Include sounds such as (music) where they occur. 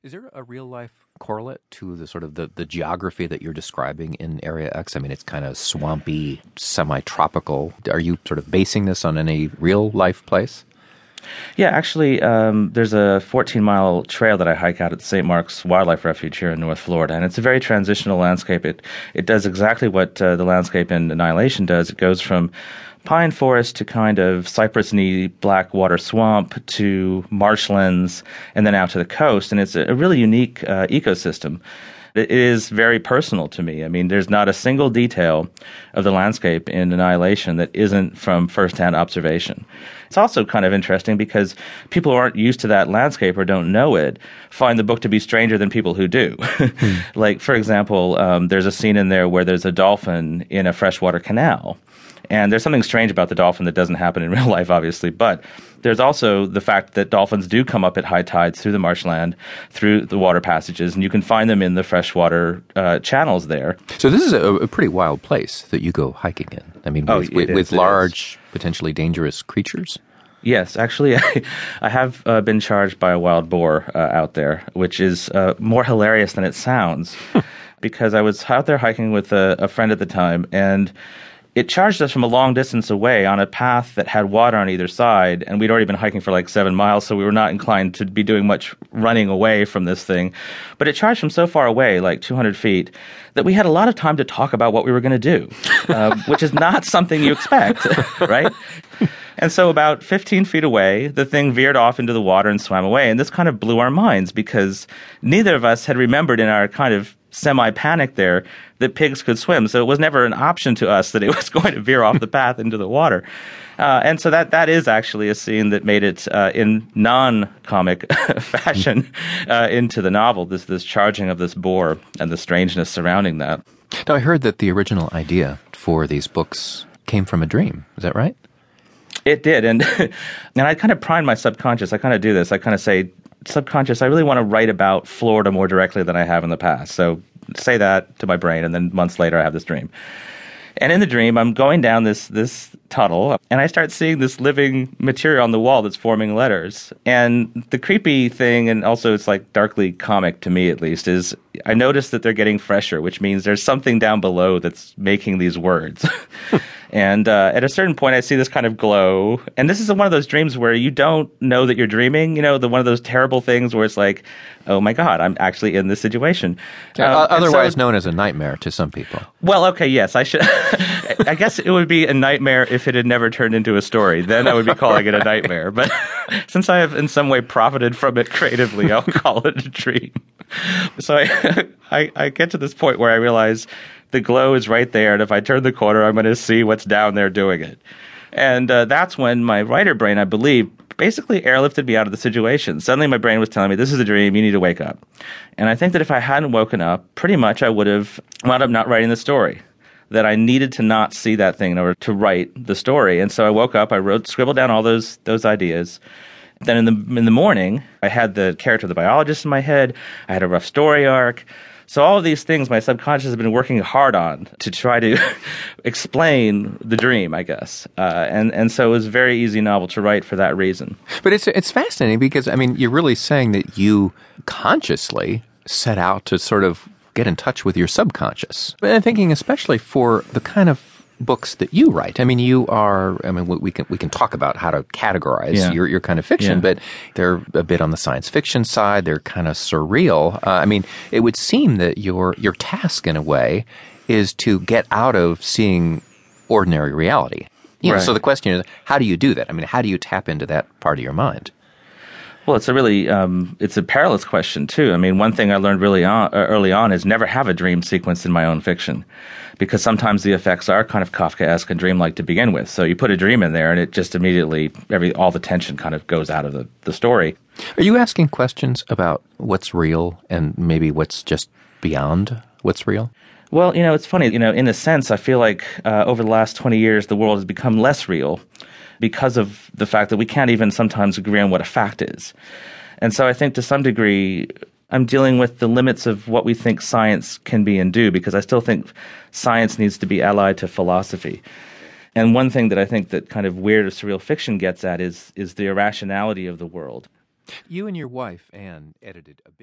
Is there a real life correlate to the sort of the, the geography that you're describing in Area X? I mean, it's kind of swampy, semi tropical. Are you sort of basing this on any real life place? Yeah, actually, um, there's a 14 mile trail that I hike out at St. Marks Wildlife Refuge here in North Florida, and it's a very transitional landscape. It it does exactly what uh, the landscape in Annihilation does. It goes from pine forest to kind of cypressy black water swamp to marshlands, and then out to the coast, and it's a, really unique uh, ecosystem it is very personal to me. I mean, there's not a single detail of the landscape in Annihilation that isn't from firsthand observation. It's also kind of interesting because people who aren't used to that landscape or don't know it find the book to be stranger than people who do. hmm. (laughs) Like, for example, um, there's a scene in there where there's a dolphin in a freshwater canal. And there's something strange about the dolphin that doesn't happen in (laughs) real life, obviously. But there's also the fact that dolphins do come up at high tides through the marshland, through the water passages, and you can find them in the freshwater uh, channels there. So this is a, a, pretty wild place that you go hiking in. I mean, oh, with, with, is, with large, potentially dangerous creatures. Yes, actually, (laughs) I, I have uh, been charged by a wild boar uh, out there, which is uh, more hilarious than it sounds. (laughs) because I was out there hiking with a, a friend at the time, and it charged us from a long distance away on a path that had water on either side, and we'd already been hiking for like seven miles, so we were not inclined to be doing much running away from this thing. But it charged from so far away, like 200 feet, that we had a lot of time to talk about what we were going to do, (laughs) uh, which is not something you expect, (laughs) right? And so, about 15 feet away, the thing veered off into the water and swam away. And this kind of blew our minds because neither of us had remembered in our kind of semi panic there that pigs could swim. So it was never an option to us that it (laughs) was going to veer off the path into the water. Uh, and so that that is actually a scene that made it uh, in non-comic (laughs) fashion uh, into the novel. This this charging of this boar and the strangeness surrounding that. Now I heard that the original idea for these books came from a dream. Is that right? It did, and (laughs) and I kind of prime my subconscious. I kind of do this. I kind of say, subconscious. I really want to write about Florida more directly than I have in the past. So say that to my brain, and then months later, I have this dream. And in the dream, I'm going down this this tunnel, and I start seeing this living material on the wall that's forming letters. And the creepy thing, and also it's like darkly comic to me at least, is I notice that they're getting fresher, which means there's something down below that's making these words. (laughs) And uh, at a certain point, I see this kind of glow. And this is one of those dreams where you don't know that you're dreaming. You know, the one of those terrible things where it's like, oh my God, I'm actually in this situation. Uh, otherwise so, known as a nightmare to some people. Well, okay, yes, I should. (laughs) I guess it would be a nightmare if it had never turned into a story. Then I would be calling it a nightmare. But (laughs) since I have in some way profited from it creatively, I'll call it a dream. (laughs) So I, (laughs) I, I get to this point where I realize the glow is right there, and if I turn the corner, I'm going to see what's down there doing it. And uh, that's when my writer brain, I believe, basically airlifted me out of the situation. Suddenly, my brain was telling me, "This is a dream. You need to wake up." And I think that if I hadn't woken up, pretty much I would have wound up not writing the story. That I needed to not see that thing in order to write the story. And so I woke up. I wrote, scribbled down all those those ideas. Then in the in the morning, I had the character of the biologist in my head. I had a rough story arc. So all of these things my subconscious has been working hard on to try to (laughs) explain the dream, I guess. Uh, and and so it was a very easy novel to write for that reason. But it's it's fascinating because I mean you're really saying that you consciously set out to sort of get in touch with your subconscious. And I'm thinking especially for the kind of books that you write. I mean, you are. I mean, we can we can talk about how to categorize yeah. your your kind of fiction, yeah. but they're a bit on the science fiction side. They're kind of surreal. Uh, I mean, it would seem that your your task in a way is to get out of seeing ordinary reality. You know, right. so the question is, how do you do that? I mean, how do you tap into that part of your mind? Well, it's a really um, it's a perilous question too. I mean, one thing I learned really on, uh, early on is never have a dream sequence in my own fiction because sometimes the effects are kind of Kafkaesque and dreamlike to begin with. So you put a dream in there, and it just immediately every all the tension kind of goes out of the, the story. Are you asking questions about what's real and maybe what's just beyond what's real? Well, you know, it's funny. You know, in a sense, I feel like uh, over the last twenty years, the world has become less real because of the fact that we can't even sometimes agree on what a fact is. And so I think to some degree, I'm dealing with the limits of what we think science can be and do because I still think science needs to be allied to philosophy. And one thing that I think that kind of weird or surreal fiction gets at is is the irrationality of the world. You and your wife Anne edited a big